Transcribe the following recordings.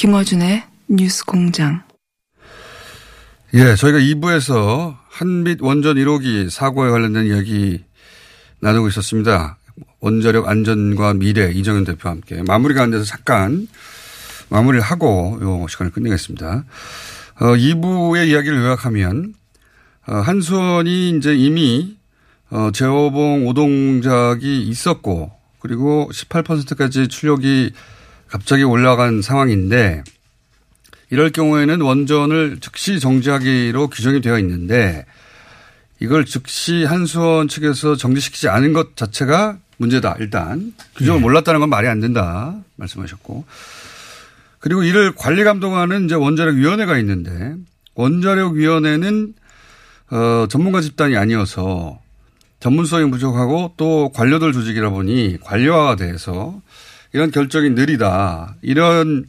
김어준의 뉴스 공장. 예, 저희가 2부에서 한빛 원전 1호기 사고에 관련된 이야기 나누고 있었습니다. 원자력 안전과 미래 이정현 대표와 함께 마무리가 안 돼서 잠깐 마무리를 하고 요 시간을 끝내겠습니다. 어, 2부의 이야기를 요약하면 어, 한수원이 이제 이미 어, 제호봉 오동작이 있었고 그리고 18%까지 출력이 갑자기 올라간 상황인데 이럴 경우에는 원전을 즉시 정지하기로 규정이 되어 있는데 이걸 즉시 한수원 측에서 정지시키지 않은 것 자체가 문제다. 일단 규정을 몰랐다는 건 말이 안 된다 말씀하셨고 그리고 이를 관리 감독하는 이제 원자력 위원회가 있는데 원자력 위원회는 어, 전문가 집단이 아니어서 전문성이 부족하고 또 관료들 조직이라 보니 관료화가 돼서 이런 결정이 느리다. 이런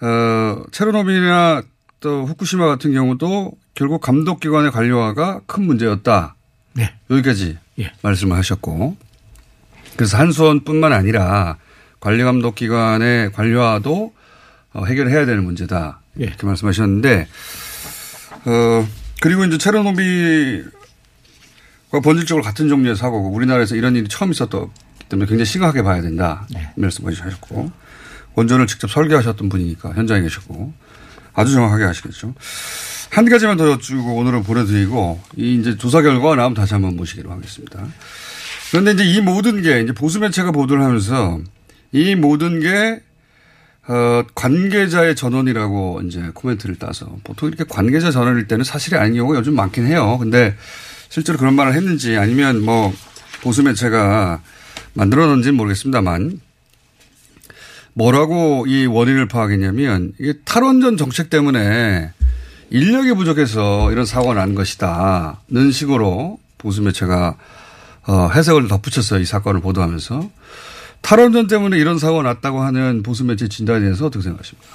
어, 체르노빌이나 또 후쿠시마 같은 경우도 결국 감독기관의 관료화가 큰 문제였다. 네. 여기까지 예. 말씀을 하셨고 그래서 한수원뿐만 아니라 관리감독기관의 관료화도 어, 해결해야 되는 문제다. 예. 이렇게 말씀하셨는데 어, 그리고 이제 체르노빌과 본질적으로 같은 종류의 사고고 우리나라에서 이런 일이 처음 있었기 때문에 굉장히 심각하게 봐야 된다. 네. 말씀하셨고 원전을 직접 설계하셨던 분이니까 현장에 계셨고 아주 정확하게 아시겠죠. 한 가지만 더 여쭈고 오늘은 보내드리고 이 이제 조사 결과가 나오면 다시 한번 모시기로 하겠습니다. 그런데 이제 이 모든 게 이제 보수 매체가 보도를 하면서 이 모든 게 어, 관계자의 전원이라고 이제 코멘트를 따서 보통 이렇게 관계자 전원일 때는 사실이 아닌 경우가 요즘 많긴 해요. 근데 실제로 그런 말을 했는지 아니면 뭐 보수 매체가 만들어 놓은지는 모르겠습니다만 뭐라고 이 원인을 파악했냐면 이게 탈원전 정책 때문에 인력이 부족해서 이런 사고가 난 것이다는 식으로 보수 매체가 어, 해석을 덧붙였어요. 이 사건을 보도하면서. 탈원전 때문에 이런 사고가 났다고 하는 보수 매체 진단에 대해서 어떻게 생각하십니까?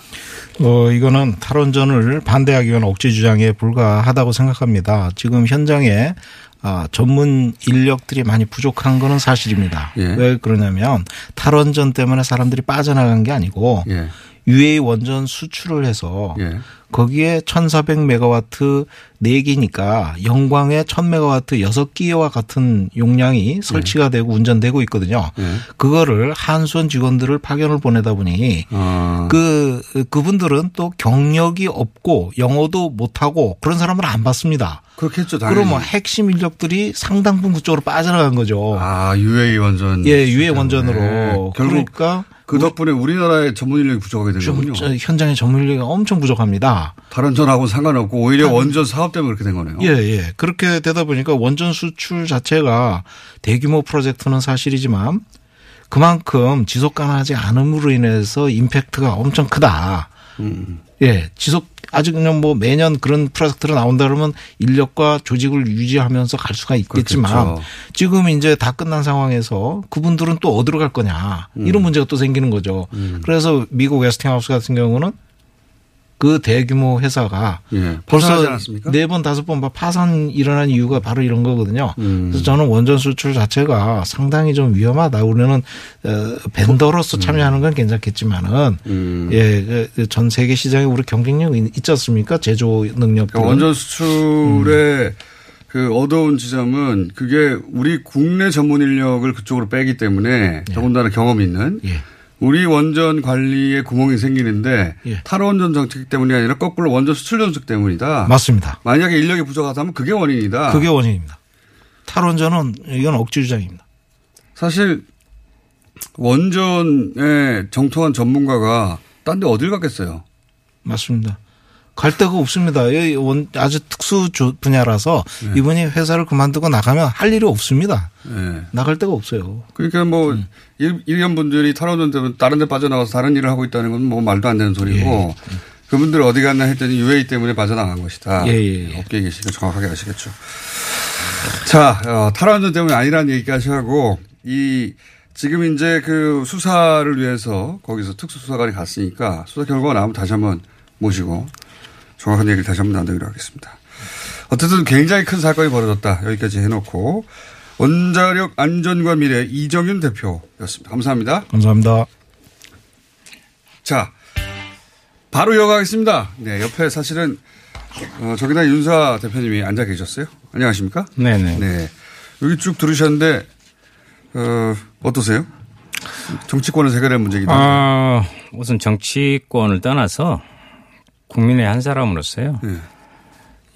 어, 이거는 탈원전을 반대하기 위한 억지 주장에 불과하다고 생각합니다. 지금 현장에 아, 전문 인력들이 많이 부족한 거는 사실입니다. 예. 왜 그러냐면 탈원전 때문에 사람들이 빠져나간 게 아니고 예. UA 원전 수출을 해서 예. 거기에 1400메가와트 4기니까 영광에 1000메가와트 6기와 같은 용량이 설치가 되고 운전되고 있거든요. 예. 그거를 한수원 직원들을 파견을 보내다 보니 어. 그 그분들은 또 경력이 없고 영어도 못하고 그런 사람을 안 받습니다. 그렇겠죠. 당연히. 그러면 핵심 인력들이 상당 부분 그쪽으로 빠져나간 거죠. 아, UA 원전. 예, 유해 때문에. 원전으로. 결국 그러니까 그 덕분에 우리나라의 전문 인력이 부족하게. 저 현장의 전문 인력이 엄청 부족합니다. 탈원전하고는 상관없고 오히려 원전 사업 때문에 그렇게 된 거네요. 예, 예. 그렇게 되다 보니까 원전 수출 자체가 대규모 프로젝트는 사실이지만 그만큼 지속 가능하지 않음으로 인해서 임팩트가 엄청 크다. 음. 예, 지속 아직 그냥 뭐 매년 그런 프로젝트가 나온다 그러면 인력과 조직을 유지하면서 갈 수가 있겠지만 그렇겠죠. 지금 이제 다 끝난 상황에서 그분들은 또 어디로 갈 거냐 이런 문제가 또 생기는 거죠. 음. 그래서 미국 웨스팅하우스 같은 경우는 그 대규모 회사가 예. 벌써? 네 번 다섯 번 파산 일어난 이유가 바로 이런 거거든요. 음. 그래서 저는 원전 수출 자체가 상당히 좀 위험하다. 우리는 어, 벤더로서 참여하는 건 괜찮겠지만은 음. 예, 그전 세계 시장에 우리 경쟁력 이 있지 않습니까? 제조 능력. 그러니까 원전 수출의 그 어두운 지점은 그게 우리 국내 전문 인력을 그쪽으로 빼기 때문에 더군다나 경험이 있는 예. 우리 원전 관리에 구멍이 생기는데 예. 탈원전 정책 때문이 아니라 거꾸로 원전 수출 정책 때문이다. 맞습니다. 만약에 인력이 부족하다면 그게 원인이다. 그게 원인입니다. 탈원전은 이건 억지 주장입니다. 사실 원전에 정통한 전문가가 딴 데 어딜 갔겠어요. 맞습니다. 갈 데가 없습니다. 아주 특수 조- 분야라서 네. 이분이 회사를 그만두고 나가면 할 일이 없습니다. 예. 나갈 데가 없어요. 그러니까 뭐 음. 일 일견 분들이 탈원전 때문에 다른 데 빠져나가서 다른 일을 하고 있다는 건 뭐 말도 안 되는 소리고 그분들 어디 갔나 했더니 UA 때문에 빠져나간 것이다. 예, 예, 예. 업계에 계시니까 정확하게 아시겠죠. 자, 어, 탈원전 때문에 아니라는 얘기까지 하고 이 지금 이제 그 수사를 위해서 거기서 특수수사관이 갔으니까 수사 결과가 나오면 다시 한번 모시고 정확한 얘기를 다시 한번 나누기로 하겠습니다. 어쨌든 굉장히 큰 사건이 벌어졌다. 여기까지 해놓고 원자력 안전과 미래 이정윤 대표였습니다. 감사합니다. 감사합니다. 자, 바로 이어가겠습니다. 네, 옆에 사실은 어, 저기다 윤사 대표님이 앉아 계셨어요. 안녕하십니까? 네네. 네. 여기 쭉 들으셨는데 어, 어떠세요? 정치권에서 해결할 문제이기도 하고. 아, 우선 정치권을 떠나서 국민의 한 사람으로서요. 네.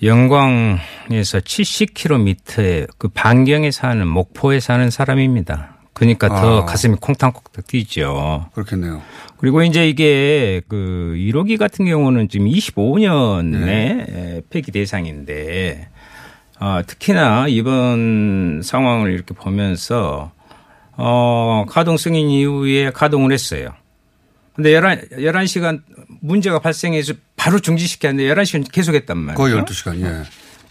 영광에서 70km의 그 반경에 사는 목포에 사는 사람입니다. 그러니까 더 아. 가슴이 콩탕콩탕 뛰죠. 그렇겠네요. 그리고 이제 이게 그 1호기 같은 경우는 지금 25년에 네. 폐기 대상인데 아, 특히나 이번 상황을 이렇게 보면서 어, 가동 승인 이후에 가동을 했어요. 근데 11, 11시간 문제가 발생해서 바로 중지시켰는데 11시간 계속했단 말이에요. 거의 12시간, 예.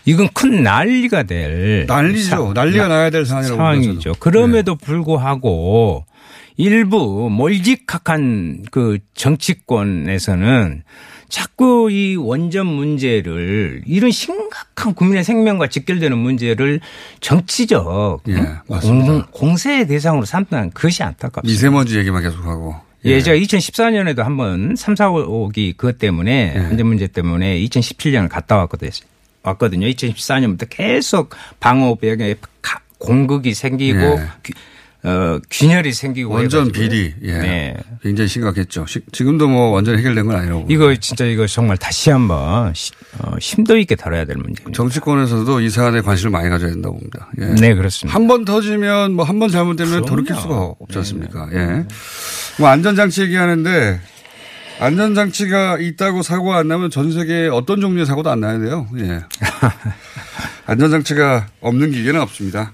이건 큰 난리가 될 난리죠. 난리가 나야 될 상황이라고 상황이죠. 그럼에도 불구하고 일부 몰직학한 그 정치권에서는 자꾸 이 원전 문제를 이런 심각한 국민의 생명과 직결되는 문제를 정치적 예, 공, 맞습니다. 공세의 대상으로 삼는 그것이 안타깝습니다. 미세먼지 얘기만 계속하고. 예, 제가 2014년에도 한번 3, 4호기 그것 때문에 예. 안전 문제 때문에 2017년을 갔다 왔거든요. 왔거든요. 2014년부터 계속 방호벽에 가- 공극이 생기고 예. 귀- 어, 균열이 생기고 원전 해가지고요. 비리. 예. 네. 굉장히 심각했죠. 시- 지금도 뭐 완전히 해결된 건 아니라고. 이거 진짜 이거 정말 다시 한번 시- 어, 심도 있게 다뤄야 될 문제입니다. 정치권에서도 이 사안에 관심을 많이 가져야 된다고 봅니다. 예. 네, 그렇습니다. 한 번 터지면 뭐 한 번 잘못되면 그럼요. 돌이킬 수가 없지 않습니까? 예. 뭐 안전장치 얘기하는데 안전장치가 있다고 사고가 안 나면 전 세계에 어떤 종류의 사고도 안 나야 돼요. 예. 안전장치가 없는 기계는 없습니다.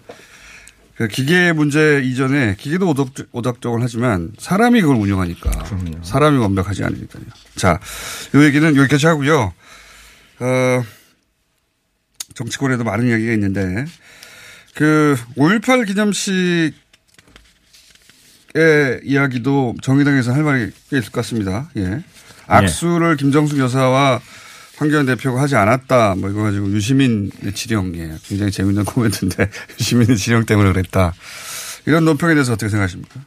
그 기계 문제 이전에 기계도 오덕, 오덕적을 하지만 사람이 그걸 운영하니까 사람이 완벽하지 않으니까요. 자, 이 얘기는 여기까지 하고요. 어, 정치권에도 많은 이야기가 있는데 그 5.18 기념식의 이야기도 정의당에서 할 말이 꽤 있을 것 같습니다. 예. 악수를 김정숙 여사와 황교안 대표가 하지 않았다. 뭐 이거 가지고 유시민의 지령. 예. 굉장히 재밌는 코멘트인데 유시민의 지령 때문에 그랬다. 이런 논평에 대해서 어떻게 생각하십니까?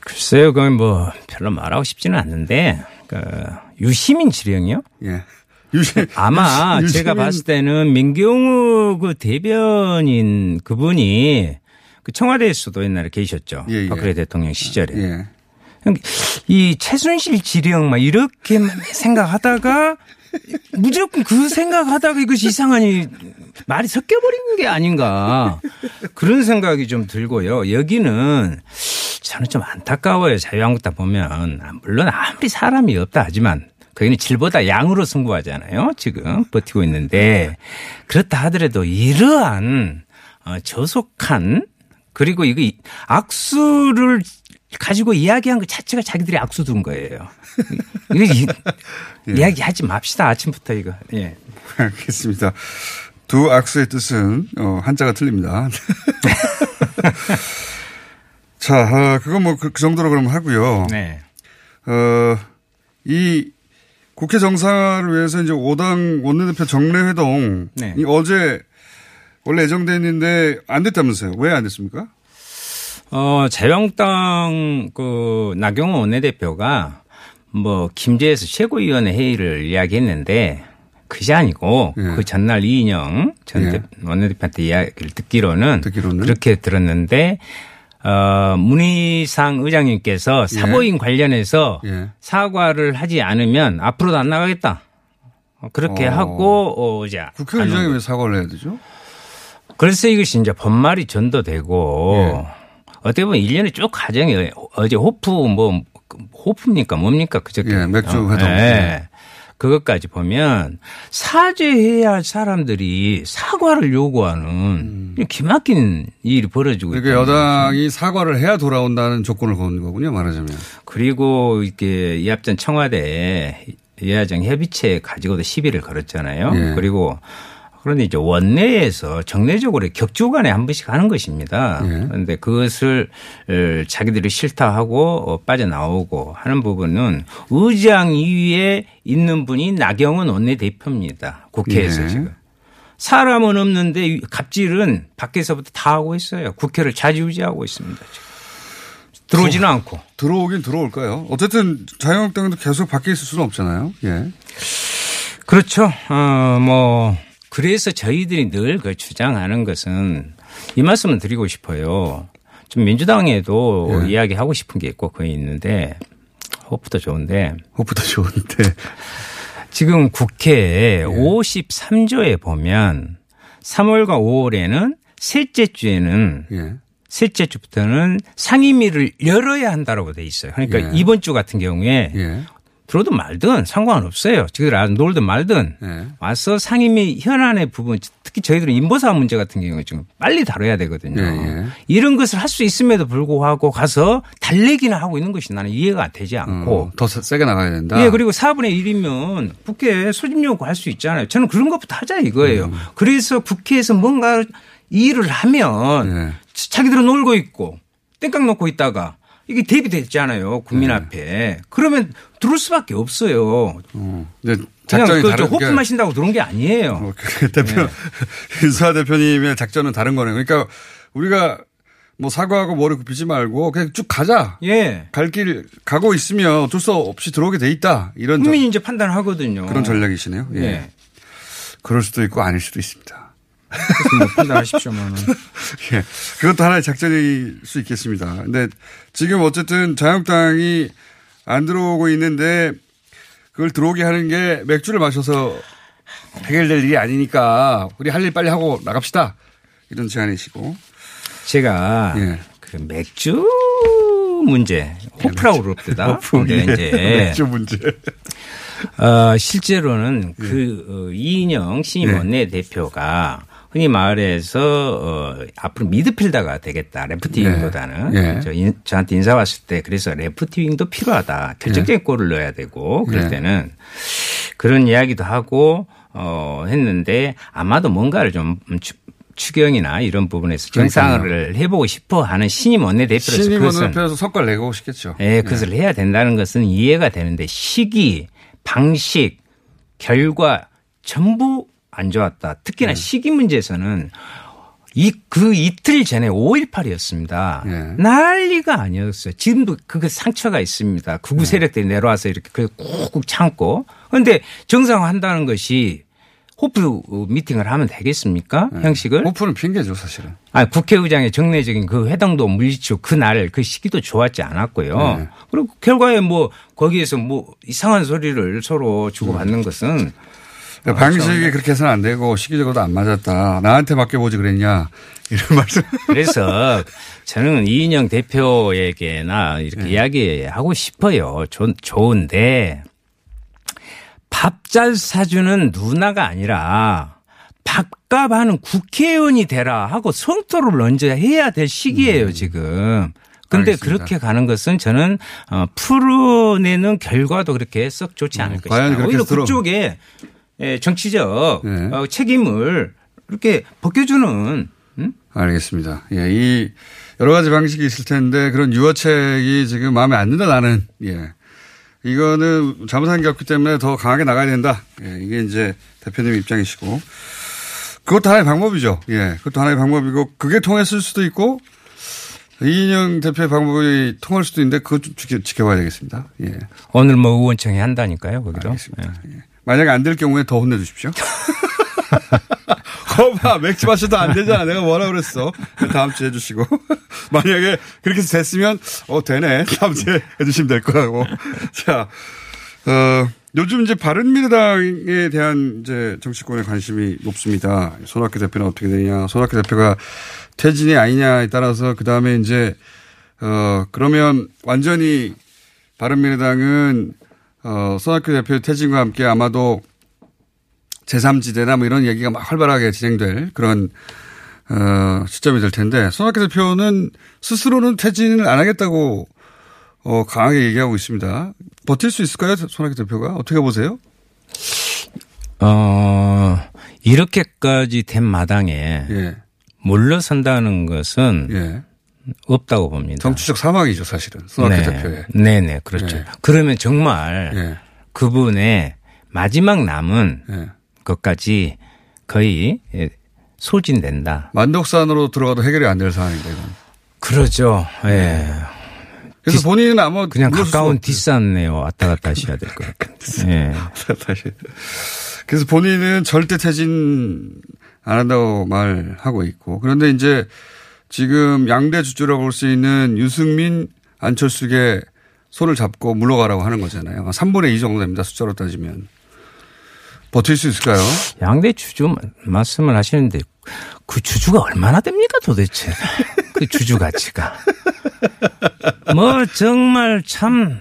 글쎄요, 그건 뭐 별로 말하고 싶지는 않는데 그 유시민 지령이요? 예. 유시, 아마 유시- 제가 봤을 때는 민경우 그 대변인 그분이 그 청와대에서도 옛날에 계셨죠. 예, 예. 박근혜 대통령 시절에. 예. 이 최순실 지령 막 이렇게 생각하다가 무조건 그 생각하다가 이것이 이상하니 말이 섞여버린 게 아닌가 그런 생각이 좀 들고요. 여기는 저는 좀 안타까워요. 자유한국당 보면 물론 아무리 사람이 없다 하지만 거기는 질보다 양으로 승부하잖아요. 지금 버티고 있는데 그렇다 하더라도 이러한 어, 저속한 그리고 이거 이- 악수를 가지고 이야기한 것 자체가 자기들이 악수 둔 거예요. 이, 이야기하지 맙시다 아침부터 이거. 예. 알겠습니다. 두 악수의 뜻은 어, 한자가 틀립니다. 자, 어, 그건 뭐그 정도로 그럼 하고요. 네. 어, 이 국회 정상화를 위해서 이제 5당 원내대표 정례회동이 네. 어제 원래 예정돼 있는데 안 됐다면서요. 왜 안 됐습니까? 어, 자유한국당 그 나경원 원내대표가 뭐 김제에서 최고위원회 회의를 이야기했는데 그게 아니고 예. 그 전날 이인영 전 예. 대- 원내대표한테 이야기를 듣기로는, 듣기로는? 그렇게 들었는데 어, 문희상 의장님께서 사보임 관련해서 예. 사과를 하지 않으면 앞으로도 안 나가겠다. 어, 그렇게 어. 하고 어, 이제 안 국회의장이 온왜 사과를 해야 되죠? 그래서 이것이 이제 법말이 전도되고 어떻게 보면 일년에쭉 과정이 어제 호프 뭐 호프입니까 뭡니까 그저께 예, 맥주 어, 회동. 예. 그것까지 보면 사죄해야 할 사람들이 사과를 요구하는 기막힌 일이 벌어지고 그러니까 있다는 여당이 사과를 해야 돌아온다는 조건을 건 거군요. 말하자면. 그리고 이렇게 이합전 청와대 여야정 협의체 가지고도 시비를 걸었잖아요. 예. 그리고 그런데 이제 원내에서 정례적으로 격주간에 한 번씩 하는 것입니다. 예. 그런데 그것을 어, 자기들이 싫다 하고 어, 빠져나오고 하는 부분은 의장 위에 있는 분이 나경원 원내대표입니다. 국회에서 예. 지금. 사람은 없는데 갑질은 밖에서부터 다 하고 있어요. 국회를 좌지우지하고 있습니다. 지금. 들어오지는 않고. 들어오긴 들어올까요? 어쨌든 자유한국당도 계속 밖에 있을 수는 없잖아요. 예. 그렇죠. 어, 뭐, 그래서 저희들이 늘 그 주장하는 것은 이 말씀을 드리고 싶어요. 좀 민주당에도 예. 이야기하고 싶은 게 있고 그게 있는데 호프도 좋은데 호프도 좋은데. 지금 예. 국회 53조에 보면 3월과 5월에는 셋째 주에는 예. 셋째 주부터는 상임위를 열어야 한다라고 돼 있어요. 그러니까 예. 이번 주 같은 경우에 예. 들어도 말든 상관없어요. 저희들 놀든 말든 예. 와서 상임위 현안의 부분 특히 저희들은 인보사 문제 같은 경우에 지금 빨리 다뤄야 되거든요. 예, 예. 이런 것을 할 수 있음에도 불구하고 가서 달래기나 하고 있는 것이 나는 이해가 되지 않고 어, 더 세- 세게 나가야 된다. 예, 그리고 4분의 1이면 국회에 소집 요구 할수 있잖아요. 저는 그런 것부터 하자 이거예요. 음. 그래서 국회에서 뭔가 일을 하면 예. 자기들은 놀고 있고 땡깡 놓고 있다가 이게 대비됐잖아요. 국민 네. 앞에. 그러면 들을 수밖에 없어요. 어. 이제 그냥 작전이 그 호프 마신다고 들어온 게 아니에요. 어, 그 대표 윤수아 대표님의 작전은 다른 거네요. 그러니까 우리가 뭐 사과하고 머리 굽히지 말고 그냥 쭉 가자. 예. 갈 길 가고 있으면 어쩔 수 없이 들어오게 돼 있다. 이런 국민이 이제 판단하거든요. 전- 그런 전략이시네요. 예. 예. 그럴 수도 있고 아닐 수도 있습니다. 그래서 뭐 판단하십시오만. 예. 그것도 하나의 작전일 수 있겠습니다. 근데 지금 어쨌든 자유한국당이 안 들어오고 있는데 그걸 들어오게 하는 게 맥주를 마셔서 해결될 일이 아니니까 우리 할 일 빨리 하고 나갑시다. 이런 제안이시고. 제가 예. 그 맥주 문제 호프라고 그럽니다. 호프, 예. 이제 맥주 문제. 어, 실제로는 그 어, 이인영 신임 예. 원내대표가 흔히 말해서 어, 앞으로 미드필더가 되겠다. 레프트윙보다는 예. 예. 저 인, 저한테 인사 왔을 때 그래서 레프트윙도 필요하다. 결정적인 골을 넣어야 되고 그럴 예. 때는 그런 이야기도 하고 어, 했는데 아마도 뭔가를 좀 추- 추경이나 이런 부분에서 정상을 해보고 싶어 하는 신임 원내대표로서 신임 그것은 원내대표에서 성과를 내고 싶겠죠. 예, 그것을 해야 된다는 것은 이해가 되는데 시기, 방식, 결과 전부 안 좋았다. 특히나 시기 문제에서는 이, 그 이틀 전에 5.18이었습니다. 예. 난리가 아니었어요. 지금도 그거 상처가 있습니다. 극우 세력들이 내려와서 이렇게 그 꾹꾹 참고. 그런데 정상화 한다는 것이 호프 미팅을 하면 되겠습니까? 형식을? 호프는 핑계죠, 사실은. 아, 국회의장의 정례적인 그 회동도 물리치고 그날 그 시기도 좋았지 않았고요. 네. 그리고 결과에 뭐 거기에서 뭐 이상한 소리를 서로 주고받는 것은 그러니까 방식이 그렇게 해서는 안 되고 시기적으로도 안 맞았다. 나한테 맡겨보지 그랬냐. 이런 말씀. 그래서 저는 이인영 대표에게나 이렇게 네. 이야기하고 싶어요. 좋, 좋은데 밥 잘 사주는 누나가 아니라 밥값 하는 국회의원이 되라 하고 성토를 먼저 해야 될 시기예요, 지금. 근데 음. 알겠습니다. 그렇게 가는 것은 저는 어, 풀어내는 결과도 그렇게 썩 좋지 않을 음, 것이다. 오히려 그쪽에 예, 정치적 네. 어, 책임을 이렇게 벗겨주는 음? 알겠습니다. 예, 이 여러 가지 방식이 있을 텐데 그런 유화책이 지금 마음에 안 든다 나는 예. 이거는 잘못한 게 없기 때문에 더 강하게 나가야 된다. 예, 이게 이제 대표님 입장이시고. 그것도 하나의 방법이죠. 예, 그것도 하나의 방법이고, 그게 통했을 수도 있고, 이인영 대표의 방법이 통할 수도 있는데, 그것 좀 지켜, 지켜봐야 되겠습니다. 예. 오늘 뭐 의원청에 한다니까요, 거기도. 알겠습니다. 예. 만약에 안 될 경우에 더 혼내주십시오. 거봐, 맥주 마셔도 안 되잖아. 내가 뭐라 그랬어. 다음 주에 해주시고. 만약에 그렇게 됐으면, 어, 되네. 다음 주에 해주시면 될 거라고. 자, 어, 요즘 이제 바른 미래당에 대한 이제 정치권의 관심이 높습니다. 손학규 대표는 어떻게 되냐. 손학규 대표가 퇴진이 아니냐에 따라서 그 다음에 이제, 어, 그러면 완전히 바른 미래당은 어, 손학규 대표 퇴진과 함께 아마도 제3지대나 뭐 이런 얘기가 막 활발하게 진행될 그런 어, 시점이 될 텐데 손학규 대표는 스스로는 퇴진을 안 하겠다고 어, 강하게 얘기하고 있습니다. 버틸 수 있을까요? 손학규 대표가 어떻게 보세요? 어, 이렇게까지 된 마당에 예. 물러선다는 것은 예. 없다고 봅니다. 정치적 사망이죠, 사실은. 손학규 네. 대표의. 네네, 그렇죠. 예. 그러면 정말 예. 그분의 마지막 남은 예. 것까지 거의 예, 소진된다. 만덕산으로 들어가도 해결이 안 될 사안인데 이건. 그렇죠. 예. 그래서 디- 본인은 아마 그냥 가까운 없- 뒷산네요. 왔다 갔다 하셔야 될 것 같아요. 예. 다시. 그래서 본인은 절대 퇴진 안 한다고 말하고 있고. 그런데 이제 지금 양대 주주라고 볼 수 있는 유승민, 안철수의 손을 잡고 물러가라고 하는 거잖아요. 3분의 2 정도 됩니다. 숫자로 따지면. 버틸 수 있을까요? 양대 주주 말씀을 하시는데 그 주주가 얼마나 됩니까 도대체? 그 주주 가치가. 뭐 정말 참,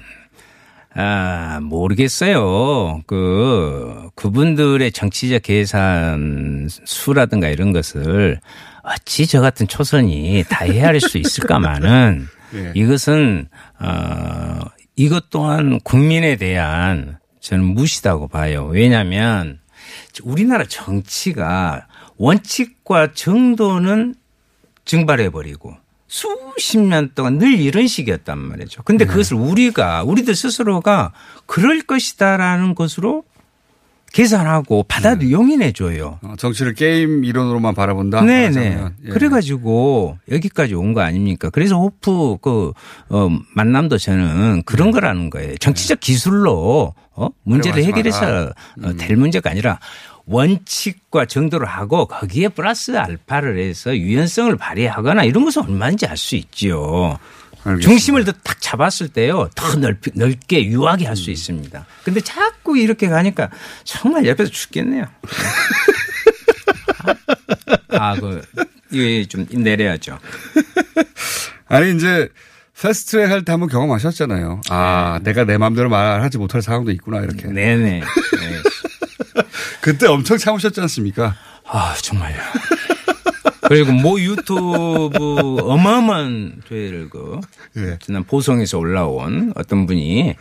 아, 모르겠어요. 그, 그분들의 정치적 계산 수라든가 이런 것을 어찌 저 같은 초선이 다 헤아릴 수 있을까마는 예. 이것은, 어, 이것 또한 국민에 대한 저는 무시다고 봐요. 왜냐하면 우리나라 정치가 원칙과 정도는 증발해버리고 수십 년 동안 늘 이런 식이었단 말이죠. 근데 그것을 우리가, 우리들 스스로가 그럴 것이다라는 것으로 계산하고 받아도 용인해 줘요. 어, 정치를 게임 이론으로만 바라본다? 네네. 말하자면. 예. 그래가지고 여기까지 온 거 아닙니까? 그래서 호프 그, 어, 만남도 저는 그런 거라는 거예요. 정치적 기술로, 어, 문제를 네. 해결해서 어, 될 문제가 아니라 원칙과 정도를 하고 거기에 플러스 알파를 해서 유연성을 발휘하거나 이런 것은 얼마인지 알 수 있지요. 알겠습니다. 중심을 더 딱 잡았을 때요. 더 넓, 넓게 유하게 할수 음. 있습니다. 근데 자꾸 이렇게 가니까 정말 옆에서 죽겠네요. 아, 그, 이게 좀 내려야죠. 아니 이제 패스트 트랙 할 때 한번 경험하셨잖아요. 아, 내가 내 마음대로 말하지 못할 상황도 있구나 이렇게. 네네. 네. 그때 엄청 참으셨지 않습니까? 아, 정말요. 그리고 모 유튜브 어마어마한 죄를 그 예. 지난 보성에서 올라온 어떤 분이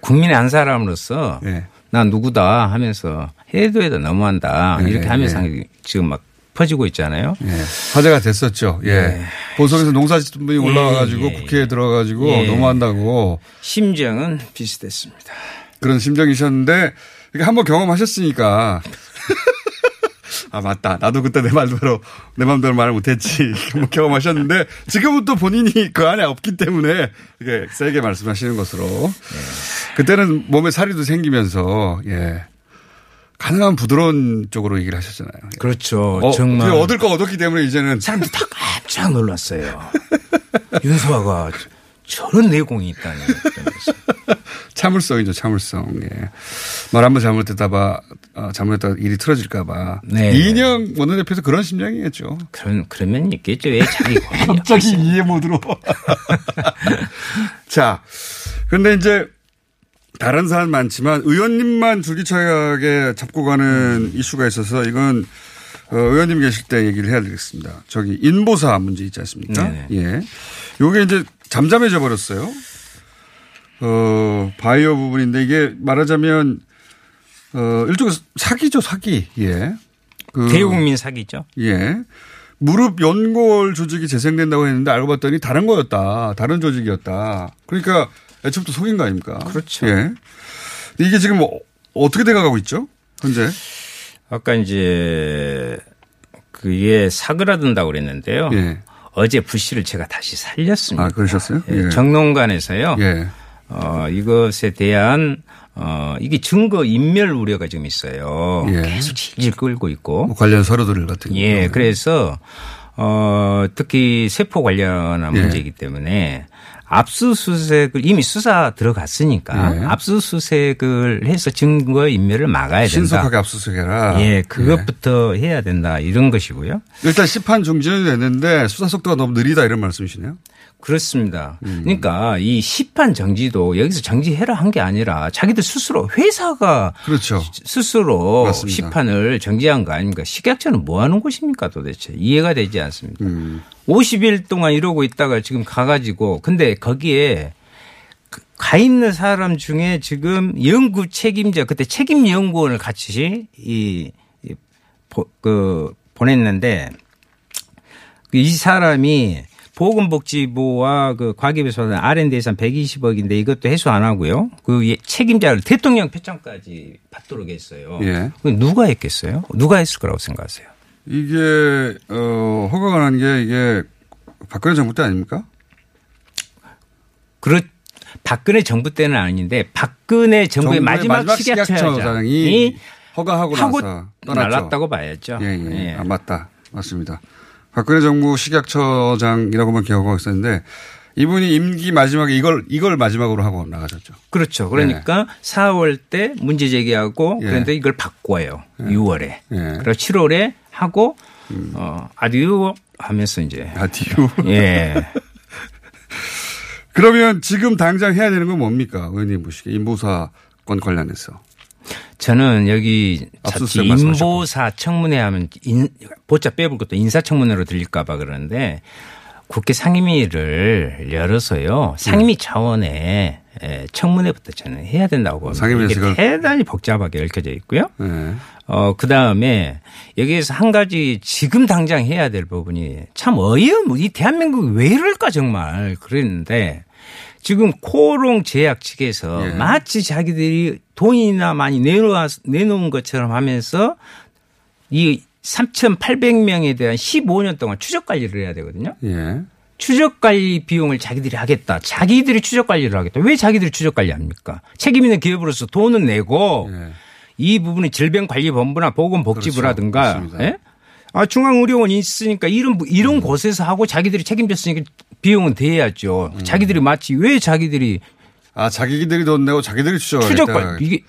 국민의 한 사람으로서 예. 난 누구다 하면서 해도 해도 너무한다 예, 이렇게 하면서 예. 지금 막 퍼지고 있잖아요. 예. 화제가 됐었죠. 예. 보성에서 농사 짓던 분이 올라와가지고. 국회에 들어가가지고 예. 너무한다고 심정은 비슷했습니다. 그런 심정이셨는데 이게 한번 경험하셨으니까. 아 맞다. 나도 그때 내 말대로 내 마음대로 말을 못했지. 뭐 경험하셨는데 지금은 또 본인이 그 안에 없기 때문에 이게 세게 말씀하시는 것으로. 그때는 몸에 살이도 생기면서 예. 가능한 부드러운 쪽으로 얘기를 하셨잖아요. 그렇죠. 어, 정말. 그게 얻을 거 얻었기 때문에 이제는. 사람들이 다 깜짝 놀랐어요. 윤수아가 저런 내공이 있다니. 참을성이죠, 참을성. 예. 말 한번 잘못했다봐, 어, 잘못했다가 일이 틀어질까봐. 네. 이인영 원내대표에서 그런 심정이겠죠. 그런 그러면 있겠죠. 왜 자기 갑자기 이해 모드로. 자, 근데 이제 다른 사안 많지만 의원님만 줄기차게 잡고 가는 이슈가 있어서 이건 어, 의원님 계실 때 얘기를 해야 되겠습니다. 저기 인보사 문제 있지 않습니까? 네네. 예. 요게 이제 잠잠해져 버렸어요. 어, 바이오 부분인데 이게 말하자면 어, 일종의 사기죠, 사기. 예. 그 대국민 사기죠. 예. 무릎 연골 조직이 재생된다고 했는데 알고 봤더니 다른 거였다. 다른 조직이었다. 그러니까 애초부터 속인 거 아닙니까? 그렇죠. 예. 이게 지금 뭐 어떻게 돼가고 있죠? 현재? 아까 이제 그게 사그라든다고 그랬는데요. 예. 어제 부시를 제가 다시 살렸습니다. 아, 그러셨어요? 예, 예. 정론관에서요. 예. 어, 이것에 대한 어, 이게 증거 인멸 우려가 좀 있어요. 예. 계속 질질 끌고 있고. 뭐 관련 서류들 같은 예, 경우는. 그래서 어, 특히 세포 관련한 예. 문제이기 때문에 압수수색을 이미 수사 들어갔으니까 예. 압수수색을 해서 증거 인멸을 막아야 된다. 신속하게 압수수색해라. 예, 그것부터 해야 된다 이런 것이고요. 일단 시판 중지는 됐는데 수사 속도가 너무 느리다 이런 말씀이시네요. 그렇습니다. 음. 그러니까 이 시판 정지도 여기서 정지해라 한 게 아니라 자기들 스스로 회사가 그렇죠. 스스로 맞습니다. 시판을 정지한 거 아닙니까? 식약처는 뭐 하는 곳입니까 도대체 이해가 되지 않습니다. 음. 50일 동안 이러고 있다가 지금 가가지고 근데 거기에 그- 가 있는 사람 중에 지금 연구 책임자 그때 책임 연구원을 같이 이, 이 보, 그 보냈는데 그이 사람이 보건복지부와 그 과기부에서 받은 R&D 예산 120억인데 이것도 해소 안 하고요. 그 예- 책임자를 대통령 표창까지 받도록 했어요. 예. 그 누가 했겠어요? 누가 했을 거라고 생각하세요? 이게 어 허가가 난 게 이게 박근혜 정부 때 아닙니까? 그렇 박근혜 정부 때는 아닌데 박근혜 정부의 마지막, 마지막 식약처장이 식약처장이 허가하고 하고 나서 떠났죠. 날랐다고 봐야죠. 예, 예. 예. 아, 맞다. 맞습니다. 박근혜 정부 식약처장이라고만 기억하고 있었는데 이분이 임기 마지막에 이걸 이걸 마지막으로 하고 나가셨죠. 그렇죠. 그러니까 4월 때 문제 제기하고 예. 그런데 이걸 바꿔요. 6월에. 예. 음. 그리고 7월에 하고 어 아디오 하면서 이제 아디오. 예. 그러면 지금 당장 해야 되는 건 뭡니까? 의원님 보시기에 인보사건 관련해서. 저는 여기. 인보사 청문회 하면 인, 보자 빼볼 것도 인사청문회로 들릴까봐 그러는데 국회 상임위를 열어서요. 상임위 차원의 에, 청문회부터 저는 해야 된다고 봅니다. 상임위에서 대단히 복잡하게 얽혀져 있고요. 네. 어, 그 다음에 여기에서 한 가지 지금 당장 해야 될 부분이 참 어이없, 이 대한민국이 왜 이럴까 정말 그랬는데 지금 코롱 제약 측에서 예. 마치 자기들이 돈이나 많이 내놓아, 내놓은 것처럼 하면서 이 3,800명에 대한 15년 동안 추적 관리를 해야 되거든요. 예. 추적 관리 비용을 자기들이 하겠다. 자기들이 추적 관리를 하겠다. 왜 자기들이 추적 관리 합니까? 책임 있는 기업으로서 돈은 내고 예. 이 부분은 질병관리본부나 보건복지부라든가 그렇죠. 예? 아, 중앙의료원이 있으니까 이런 이런 곳에서 하고 자기들이 책임졌으니까 비용은 대야죠. 음. 자기들이 마치 왜 자기들이 아 자기들이 돈 내고 자기들이. 추적 관리 이게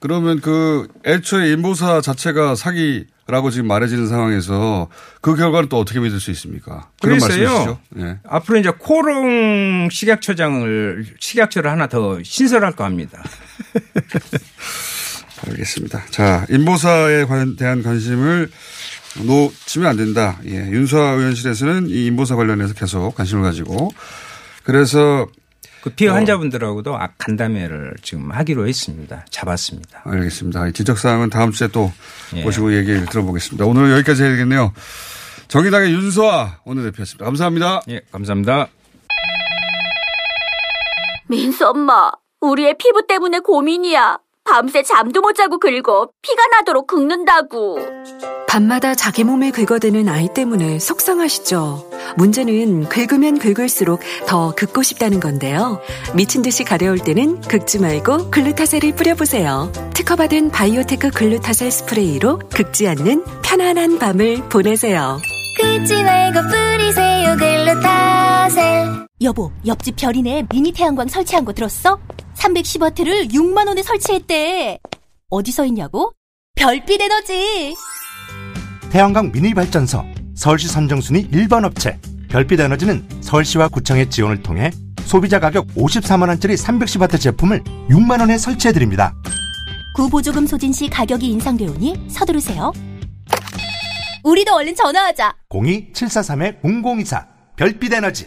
그러면 그 애초에 인보사 자체가 사기라고 지금 말해지는 상황에서 그 결과는 또 어떻게 믿을 수 있습니까? 그런. 말씀이시죠? 예. 앞으로 이제 코롱 식약처장을 식약처를 하나 더 신설할까 합니다. 알겠습니다. 자, 인보사에 관- 대한 관심을 놓치면 안 된다. 예. 윤수아 의원실에서는 이 인보사 관련해서 계속 관심을 가지고 그래서 그 피해 환자분들하고도 아, 간담회를 지금 하기로 했습니다. 잡았습니다. 알겠습니다. 이 지적 사항은 다음 주에 또 예. 모시고 얘기를 들어보겠습니다. 오늘 여기까지 해야겠네요. 정의당의 윤수아 원내대표였습니다. 감사합니다. 예, 감사합니다. 민수 엄마, 우리의 피부 때문에 고민이야. 밤새 잠도 못 자고 긁어 피가 나도록 긁는다고. 밤마다 자기 몸에 긁어대는 아이 때문에 속상하시죠? 문제는 긁으면 긁을수록 더 긁고 싶다는 건데요. 미친 듯이 가려울 때는 긁지 말고 글루타셀을 뿌려보세요. 특허받은 바이오테크 글루타셀 스프레이로 긁지 않는 편안한 밤을 보내세요. 긁지 말고 뿌리세요 글루타셀 여보, 옆집 별이네 미니 태양광 설치한 거 들었어? 310와트를 6만 원에 설치했대. 어디서 있냐고? 별빛 에너지. 태양광 미니 발전소 서울시 선정순위 1번 업체 별빛 에너지는 서울시와 구청의 지원을 통해 소비자 가격 54만 원짜리 310와트 제품을 6만 원에 설치해 드립니다. 구보조금 소진 시 가격이 인상되오니 서두르세요. 우리도 얼른 전화하자. 02-743-0024 별빛 에너지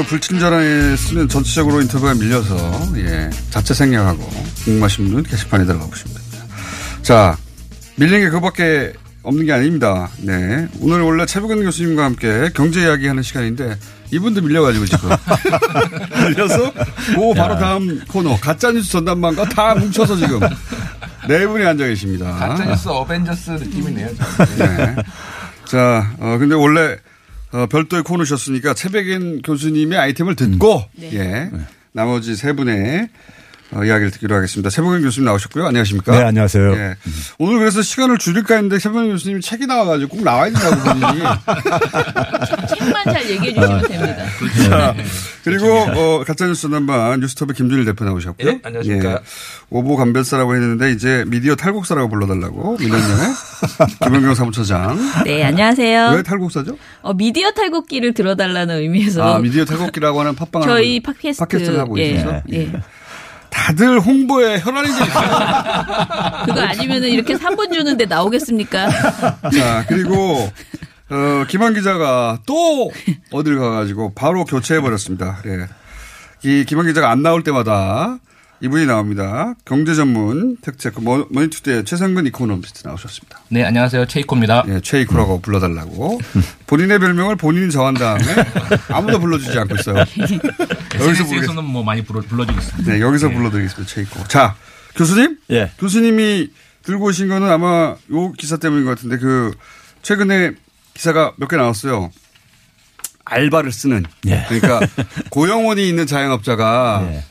어, 오늘 불친절하게 쓰는 전체적으로 인터뷰가 밀려서, 예, 자체 생략하고, 궁금하신 분 게시판에 들어가 보시면 됩니다. 자, 밀린 게 그거밖에 없는 게 아닙니다. 네. 오늘 원래 최부근 교수님과 함께 경제 이야기 하는 시간인데, 이분도 밀려가지고 지금. 밀려서, 그 바로 다음 코너, 가짜 뉴스 전담반과 다 뭉쳐서 지금, 네 분이 앉아 계십니다. 가짜 뉴스 어벤져스 느낌이네요. 네. 자, 어, 근데 원래, 어, 별도의 코너셨으니까 최백인 교수님의 아이템을 듣고, 예. 나머지 세 분의 어, 이야기를 듣기로 하겠습니다. 최백인 교수님 나오셨고요. 안녕하십니까? 네, 안녕하세요. 예. 오늘 그래서 시간을 줄일까 했는데 최백인 교수님이 책이 나와가지고 꼭 나와야 된다고 본인이. 책만 잘 얘기해 주시면 됩니다. 자, 그리고 어, 가짜뉴스 전담반 뉴스톱의 김준일 대표 나오셨고요. 예, 안녕하십니까. 오보 감별사라고 했는데 이제 미디어 탈곡사라고 불러달라고 민원연의 김언경 사무처장. 네, 안녕하세요. 왜 탈곡사죠? 어, 미디어 탈곡기를 들어달라는 의미에서 아 미디어 탈곡기라고 하는 팟빵을 저희 팟캐스트 팟캐스트 를 하고 예, 있어서 예. 다들 홍보에 혈안이 돼 있어요. 그거 아니면은 이렇게 3분 주는데 나오겠습니까? 자 그리고 어, 김한 기자가 또 어딜 가가지고 바로 교체해 버렸습니다. 예. 이 김한 기자가 안 나올 때마다 이분이 나옵니다. 경제 전문 특채 모- 머니투데이 최성근 이코노미스트 나오셨습니다. 네, 안녕하세요. 최이코입니다. 예, 최이코라고 불러달라고. 본인의 별명을 본인이 정한 다음에 아무도 불러주지 않고 있어요. 여기서 SNS에서는 뭐 많이 불러, 불러주고 있습니다. 네, 여기서 불러드리겠습니다. 최이코. 자, 교수님? 예. 교수님이 들고 오신 거는 아마 요 기사 때문인 것 같은데 그 최근에 기사가 몇 개 나왔어요. 알바를 쓰는. 예. 그러니까 고용원이 있는 자영업자가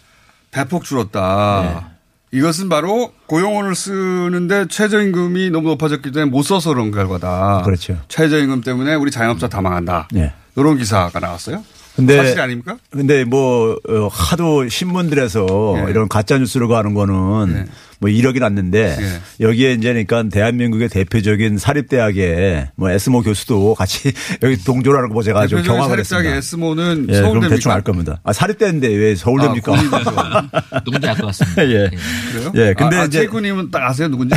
대폭 줄었다. 이것은 바로 고용원을 쓰는데 최저임금이 너무 높아졌기 때문에 못 써서 그런 결과다. 그렇죠. 최저임금 때문에 우리 자영업자 다 망한다. 예. 이런 기사가 나왔어요. 근데 사실 아닙니까? 근데 뭐 어, 하도 신문들에서 예. 이런 가짜 뉴스로 가는 거는 뭐 이력이 났는데 예. 여기에 이제 그러니까 대한민국의 대표적인 사립대학의 뭐 에스모 교수도 같이 여기 동조라는 거 보고 제가 좀 대표적인 경악을 사립대학의 했습니다. 에스모는 예, 그럼 서울대입니까? 대충 알 겁니다. 아 사립대인데 왜 서울대입니까? 누군지 알것 같습니다. 예. 그래요? 예, 근데 아, 아, 이제 체이코님은 딱 아세요 누군지?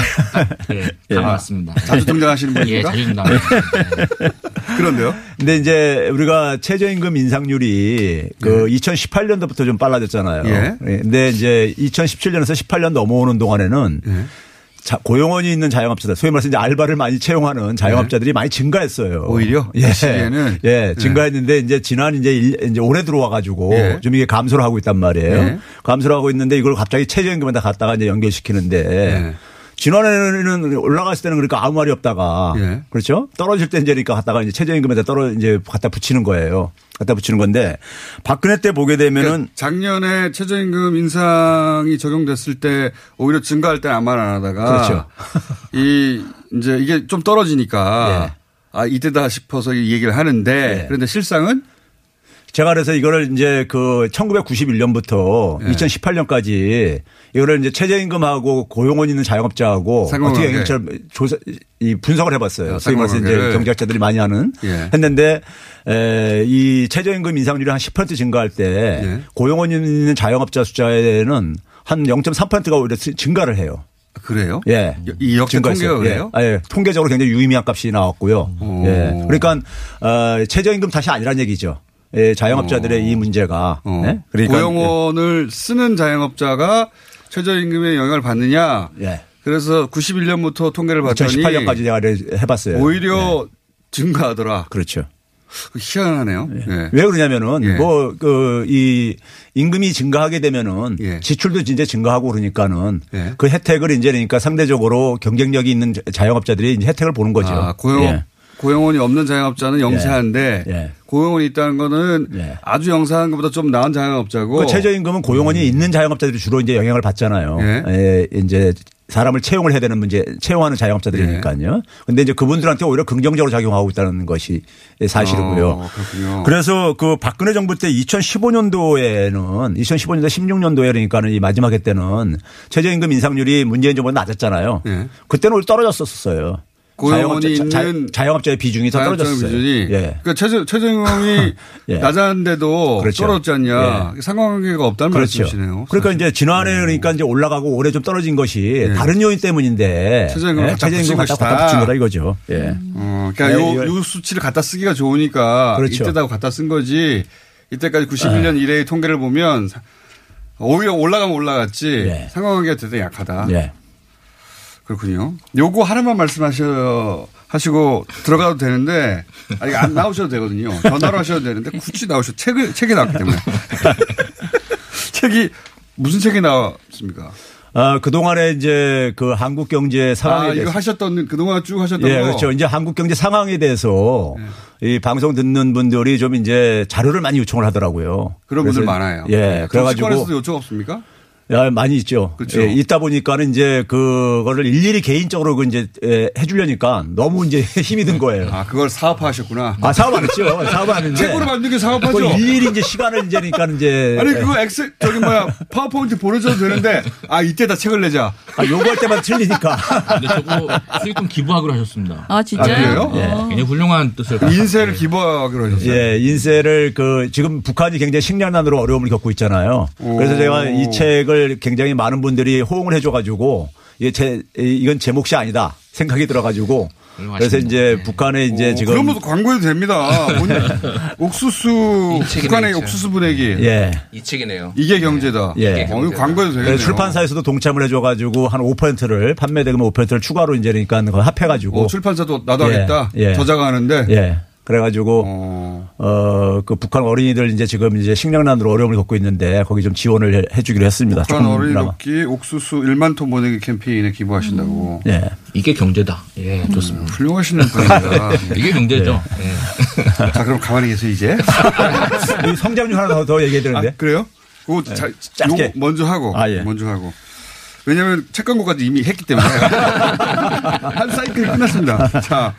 네, 예. 다 맞습니다. 자주 등장하시는 분입니까? 예, 자주 등장합니다. 그런데요? 근데 이제 우리가 최저임금 인상률이 그 2018년도부터 좀 빨라졌잖아요. 예. 근데 이제 2017년에서 18년 넘어오는 동안 에는 자, 고용원이 있는 자영업자들, 소위 말해서 이제 알바를 많이 채용하는 자영업자들이 많이 증가했어요. 오히려? 예. 이 시기에는? 예, 증가했는데 이제 지난 이제 일, 이제 올해 들어와 가지고 예. 좀 이게 감소를 하고 있단 말이에요. 예. 감소를 하고 있는데 이걸 갑자기 최저임금에다 갖다가 이제 연결시키는데 예. 지난해는 올라갔을 때는 그러니까 아무 말이 없다가 예. 그렇죠? 떨어질 때 이제니까 갖다가 이제 최저임금에다 떨어 이제 갖다 붙이는 거예요. 갖다 붙이는 건데 박근혜 때 보게 되면은 그러니까 작년에 최저임금 인상이 적용됐을 때 오히려 증가할 때 아무 말 안 하다가 그렇죠. 이 이제 이게 좀 떨어지니까 예. 아 이때다 싶어서 이 얘기를 하는데 그런데 실상은 제가 그래서 이거를 이제 그 1991년부터 예. 2018년까지 이거를 이제 최저임금하고 고용원 있는 자영업자하고. 어떻게 영향을 조사 이 분석을 해봤어요. 아, 소위 말해서 이제. 경제학자들이 많이 하는 예. 했는데 에, 이 최저임금 인상률이 한 10% 증가할 때 예. 고용원 있는 자영업자 숫자에는 한 0.3%가 오히려 증가를 해요. 그래요? 예. 이 역대. 통계가 그래요? 예. 아, 예. 통계적으로 굉장히 유의미한 값이 나왔고요. 오. 예. 그러니까 어, 최저임금 탓이 아니란 얘기죠. 예, 자영업자들의 이 문제가. 어. 예? 그러니까 고용원을 쓰는 자영업자가 최저임금에 영향을 받느냐. 예. 그래서 91년부터 통계를 봤더니 2018년까지 제가 해봤어요. 오히려 증가하더라. 그렇죠. 희한하네요. 예. 왜 그러냐면은 예. 뭐그 이 임금이 증가하게 되면은 예. 지출도 이제 증가하고 그러니까는 그 혜택을 이제 그러니까 상대적으로 경쟁력이 있는 자영업자들이 이제 혜택을 보는 거죠. 아, 고용, 예. 고용원이 없는 자영업자는 영세한데 예. 고용원이 있다는 거는 아주 영세한 것보다 좀 나은 자영업자고 그 최저임금은 고용원이 있는 자영업자들이 주로 이제 영향을 받잖아요. 예. 예, 이제 사람을 채용을 해야 되는 문제, 채용하는 자영업자들이니까요. 근데 이제 그분들한테 오히려 긍정적으로 작용하고 있다는 것이 사실이고요. 어, 그렇군요. 그래서 그 박근혜 정부 때 2015년도에는 2015년도 16년도에 그러니까는 이 마지막 해 때는 최저임금 인상률이 문재인 정부보다 낮았잖아요. 그때는 오히려 떨어졌었어요. 고용원이 자영업자, 자- 있는 자 영업자의 비중이 더 떨어졌어요. 비중이 예. 그러니까 최저 최저임금이 예. 낮았는데도 그렇죠. 떨어졌지 않냐. 상관관계가 없다는 그렇죠. 말씀이시네요. 그러니까 이제 지난해 그러니까 이제 올라가고 올해 좀 떨어진 것이 다른 요인 때문인데 최저임금을 예, 최저임금 갖다. 갖다 붙인 거다 이거죠. 예. 어, 그러니까 네, 요, 요 수치를 갖다 쓰기가 좋으니까 그렇죠. 이때다고 갖다 쓴 거지. 이때까지 91년 이래의 통계를 보면 오히려 올라가면 올라갔지 상관관계가 대단히 약하다. 예. 그렇군요. 요거 하나만 말씀하셔 하시고 들어가도 되는데 아니 안 나오셔도 되거든요. 전화로 하셔도 되는데 굳이 나오셔 책을 책이 나왔기 때문에 책이 무슨 책이 나왔습니까? 아, 그동안에 이제 그 한국 경제 상황에 아 이거 대해서 하셨던 그동안 쭉 하셨던 예, 거. 그렇죠. 이제 한국 경제 상황에 대해서 이 방송 듣는 분들이 좀 이제 자료를 많이 요청을 하더라고요. 그런 분들 많아요. 예, 그래가지고 정치권에서도 요청 없습니까? 야, 많이 있죠. 그렇죠. 예, 있다 보니까는 이제 그거를 일일이 개인적으로 그 이제 예, 해주려니까 너무 이제 힘이 든 거예요. 아, 그걸 사업화하셨구나. 아, 사업 안 했죠. 사업 안 했는데. 책으로 만든 게 사업화죠. 일일이 이제 시간을 이제니까 이제. 아니 그거 엑셀 저기 뭐야 파워포인트 보내줘도 되는데 아 이때다 책을 내자. 아, 요구할 때만 틀리니까. 근데 저거 수익금 기부하기로 하셨습니다. 아, 진짜요? 아, 그래요? 예. 굉장히 훌륭한 뜻을. 인세를 기부하기로 하셨어요. 예, 인세를 그 지금 북한이 굉장히 식량난으로 어려움을 겪고 있잖아요. 그래서 제가 이 책을 굉장히 많은 분들이 호응을 해줘가지고 이게 제 이건 제 몫이 아니다 생각이 들어가지고 그래서 이제 북한에 이제 지금 그런 것도 광고해도 됩니다. 옥수수 북한의. 옥수수 분해기. 예. 이 책이네요. 이게 경제다. 예. 어, 이거 광고해도 되겠네요. 그래서 출판사에서도 동참을 해줘가지고 한 5%를 판매 대금 5%를 추가로 이제 그러니까 합해가지고 어, 출판사도 나도 예, 하겠다. 예. 저자가 하는데. 예. 그래가지고 어그 북한 어린이들 이제 지금 이제 식량난으로 어려움을 겪고 있는데 거기 좀 지원을 해- 해주기로 했습니다. 북한. 어린이 돕기 옥수수 1만 톤 보내기 캠페인에 기부하신다고. 예. 이게 경제다. 예, 좋습니다. 음, 훌륭하시는 분입니다. 이게 경제죠. 예. 자, 그럼 가만히 계세요, 이제. 이 성장률 하나 더, 더 얘기해 드는데. 아, 그래요? 그거 자, 짧게. 요거 먼저 하고. 아, 예. 먼저 하고. 왜냐하면 책 광고까지 이미 했기 때문에. 한 사이클이 끝났습니다. 자,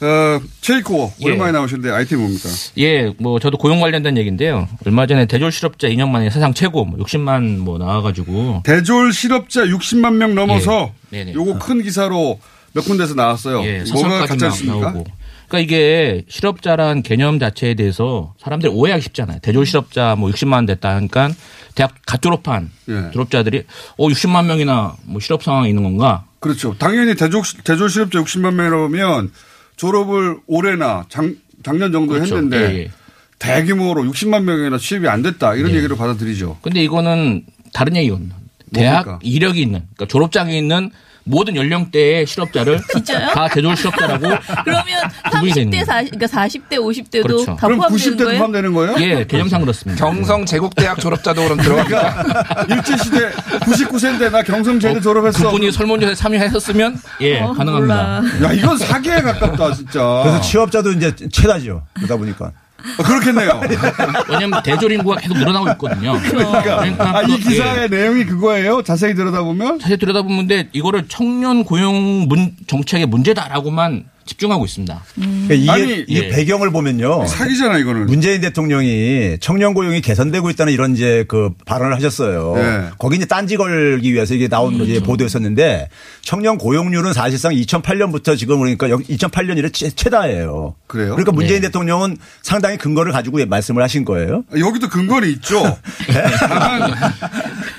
어, 체이코 예. 오랜만에 나오셨는데 아이템 뭡니까? 예, 뭐 저도 고용 관련된 얘기인데요. 얼마 전에 대졸 실업자 2년 만에 세상 최고 뭐 60만 뭐 나와가지고 대졸 실업자 60만 명 넘어서 예. 네네. 요거 큰 기사로 몇 군데서 나왔어요. 예, 뭐가 가짜입니까? 그러니까 이게 실업자란 개념 자체에 대해서 사람들이 오해하기 쉽잖아요. 대졸 실업자 뭐 60만 원 됐다 하니까 대학 갓 졸업한 예. 졸업자들이 어 60만 명이나 뭐 실업 상황에 있는 건가? 그렇죠. 당연히 대졸, 대졸 실업자 60만 명이라면 졸업을 올해나 작, 작년 정도 그렇죠. 했는데 예, 예. 대규모로 60만 명이나 취업이 안 됐다 이런 예. 얘기를 받아들이죠. 근데 이거는 다른 얘기거든요. 대학 뭡니까? 이력이 있는 그러니까 졸업장에 있는 모든 연령대의 실업자를 진짜요? 다 대졸 실업자라고 그러면 구분이 돼 30대, 있는 40, 그러니까 40대, 50대도 그렇죠. 다 포함되는 거예요? 예, 개념상 그렇습니다. 경성 제국대학 졸업자도 그럼 들어갑니까? 일제시대 99세인데 나 경성제대 졸업했어. 그분이 설문조사에 참여했었으면 예 어, 가능합니다. 야 이건 사기에 가깝다 진짜. 그래서 취업자도 이제 최다죠. 그러다 보니까. 아, 그렇겠네요. 왜냐하면 대졸 인구가 계속 늘어나고 있거든요. 그러니까, 아, 이 기사의 예. 내용이 그거예요. 자세히 들여다보면 자세히 들여다보면 근데 이거를 청년 고용 문, 정책의 문제다라고만 집중하고 있습니다. 그러니까 이게, 아니, 이게 예. 배경을 보면요. 사기잖아 이거는. 문재인 대통령이 청년 고용이 개선되고 있다는 이런 이제 그 발언을 하셨어요. 네. 거기 이제 딴지 걸기 위해서 이게 나온 이제 보도였었는데 청년 고용률은 사실상 2008년부터 지금 그러니까 2008년 이래 최- 최다예요. 그래요? 그러니까 문재인 네. 대통령은 상당히 근거를 가지고 말씀을 하신 거예요. 여기도 근거는 있죠. 다만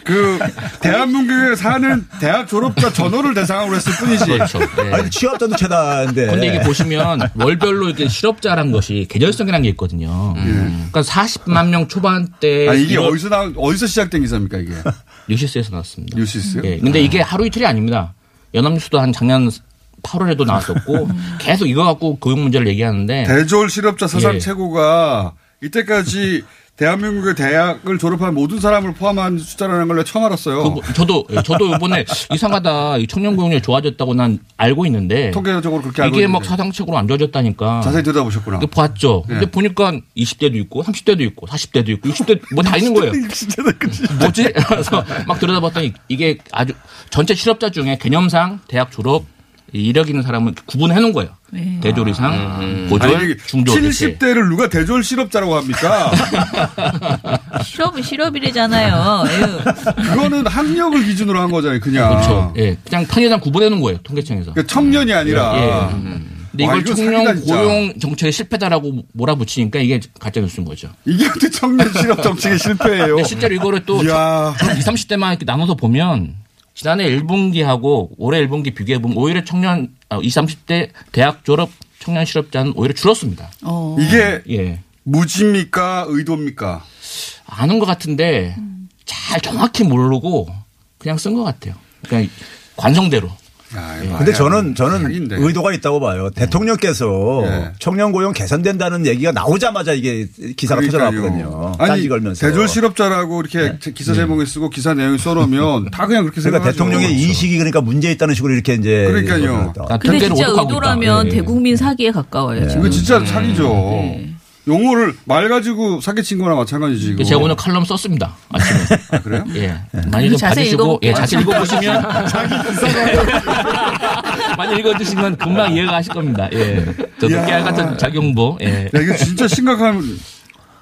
그 대한민국에 사는 대학 졸업자 전원을 대상으로 했을 뿐이지. 그렇죠. 예. 아니 취업자도 최다인데. 근데 이게 보시면 월별로 이렇게 실업자란 것이 계절성이라는 게 있거든요. 그러니까 40만 명 초반대 아 이게 이런- 어디서 나 어디서 시작된 기사입니까 이게? 뉴시스에서 나왔습니다. 뉴시스요? 예. 근데 이게 하루 이틀이 아닙니다. 연합뉴스도 한 작년 8월에도 나왔었고 계속 이거 갖고 고용 문제를 얘기하는데 대졸 실업자 사상 예. 최고가 이때까지 대한민국의 대학을 졸업한 모든 사람을 포함한 숫자라는 걸 처음 알았어요. 그, 저도 예, 저도 이번에 이상하다 이 청년 고용률 좋아졌다고 난 알고 있는데 통계적으로 그렇게 알고 이게 막. 사상책으로 안 좋아졌다니까 자세히 들여다보셨구나. 그 봤죠. 예. 근데 보니까 20대도 있고 30대도 있고 40대도 있고 60대 뭐 다 있는 거예요. 뭐지? 그래서 막 들여다봤더니 이게 아주 전체 실업자 중에 개념상 대학 졸업 이력 있는 사람은 구분해 놓은 거예요. 네. 대졸 이상, 고졸, 아니, 이게 중졸 이렇게. 70대를 누가 대졸 실업자라고 합니까? 실업은 실업이래잖아요. 그거는 학력을 기준으로 한 거잖아요, 그냥. 그렇죠. 예, 그냥 편의상 구분해 놓은 거예요. 통계청에서. 그러니까 청년이 아니라. 예. 근데 와, 이걸 청년. 고용 정책의 실패다라고 몰아붙이니까 이게 가짜 뉴스인 거죠. 이게 어떻게 청년 실업 정책의 실패예요? 근데 실제로 이거를 또 이야. 20, 30대만 이렇게 나눠서 보면 지난해 1분기하고 올해 1분기 비교해 보면 오히려 청년 20, 30대 대학 졸업 청년 실업자는 오히려 줄었습니다. 어. 이게 예. 무지입니까? 의도입니까? 아는 것 같은데 잘 정확히 모르고 그냥 쓴 것 같아요. 그냥 관성대로. 예. 근데 저는 저는 의도가 있다고 봐요. 대통령께서 예. 청년 고용 개선된다는 얘기가 나오자마자 이게 기사가. 터져나왔거든요. 아니, 걸면서. 대졸 실업자라고 이렇게 기사 제목에 쓰고 기사 내용에 써놓으면 다 그냥 그렇게 그러니까 생각하죠. 대통령의 인식이 그러니까 문제 있다는 식으로 이렇게 이제 그러니까요. 근데 진짜 의도라면 대국민 사기에 가까워요. 지금. 이거 진짜 음. 사기죠. 네. 용어를 말 가지고 사기친 거나 마찬가지지. 이거. 제가 오늘 칼럼 썼습니다. 아침에. 아, 그래요? 예. 많이 좀 자세히 봐주시고, 예. 자세히 읽어보시면. 많이 읽어주시면 금방 이해가 하실 겁니다. 예. 저도 이야. 깨알 같은 자기 홍보. 예. 야, 이거 진짜 심각한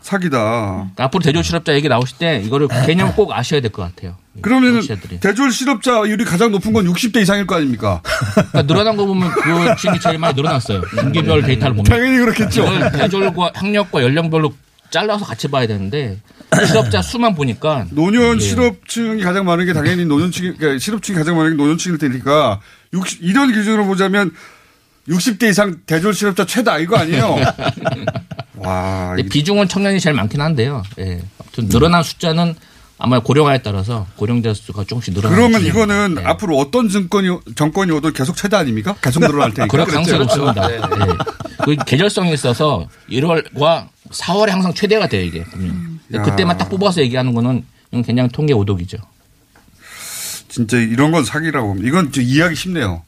사기다. 앞으로 대졸 실업자 얘기 나오실 때 이거를 개념 꼭 아셔야 될 것 같아요. 그러면은 청취자들이. 대졸 실업자율이 가장 높은 건 60대 이상일 거 아닙니까? 그러니까 늘어난 거 보면 그 층이 제일 많이 늘어났어요. 분기별 데이터를 보면. 당연히 그렇겠죠. 대졸과 학력과 연령별로 잘라서 같이 봐야 되는데 실업자 수만 보니까 노년 예. 실업층이 가장 많은 게 당연히 노년층, 그러니까 실업층이 가장 많은 게 노년층일 테니까 60, 이런 기준으로 보자면 60대 이상 대졸 실업자 최다 이거 아니에요? 와. 근데 비중은 청년이 제일 많긴 한데요. 예. 아무튼 늘어난 숫자는 아마 고령화에 따라서 고령자 수가 조금씩 늘어나는 그러면. 이거는 앞으로 어떤 정권이, 정권이 오도 계속 최다 아닙니까? 계속 늘어날 테니까. 그럴 가능성이 그렇죠? 높습니다. 네. 예. 그 계절성이 있어서 1월과 4월에 항상 최대가 돼요 이게. 야. 그때만 딱 뽑아서 얘기하는 거는 그냥 통계 오독이죠. 진짜 이런 건 사기라고. 이건 좀 이해하기 쉽네요.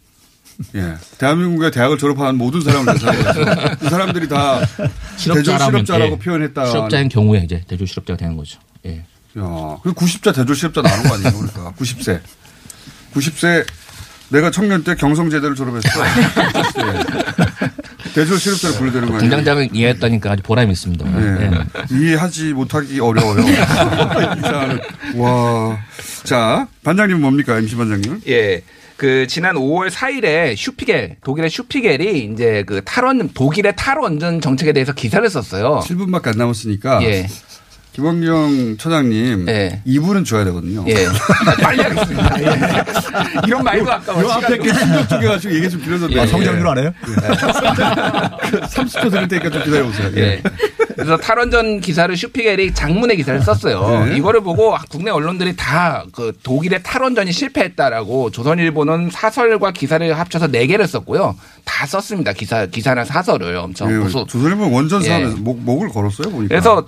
예. 대한민국의 대학을 졸업한 모든 사람을 대상으로 그 사람들이 다 대졸 실업자라면, 실업자라고 예. 표현했다. 실업자인 경우에 이제 대졸 실업자가 되는 거죠. 예. 야, 그 90자 대졸 실업자 나오는 거 아니에요? 그러니까 90세. 90세 내가 청년 때 경성제대를 졸업했어. 90세. 대졸 실업자로 분류되는 거예요. 공장장은 이해했다니까 아주 보람이 있습니다. 예. 예. 이해하지 못하기 어려워요. 와. 자, 반장님 뭡니까? MC 반장님? 예. 그 지난 5월 4일에 슈피겔 독일의 슈피겔이 이제 그 탈원 독일의 탈원전 정책에 대해서 기사를 썼어요. 7분밖에 안 남았으니까. 예. 김원경 처장님. 예. 2분은 줘야 되거든요. 예. 빨리 하겠습니다. 예. 이런 말도 아까워. 요 앞에 게 충격 쪽에가지고 얘기 좀 길어졌네요. 아, 성장률 안 해요? 30초 드릴 테니까 좀 기다려보세요. 예. 그래서 탈원전 기사를 슈피겔이 장문의 기사를 썼어요. 네. 이거를 보고 국내 언론들이 다 그 독일의 탈원전이 실패했다라고 조선일보는 사설과 기사를 합쳐서 네 개를 썼고요. 다 썼습니다. 기사 기사나 사설을 엄청. 예, 조선일보 원전 예. 사업에서 목, 목을 걸었어요, 보니까. 그래서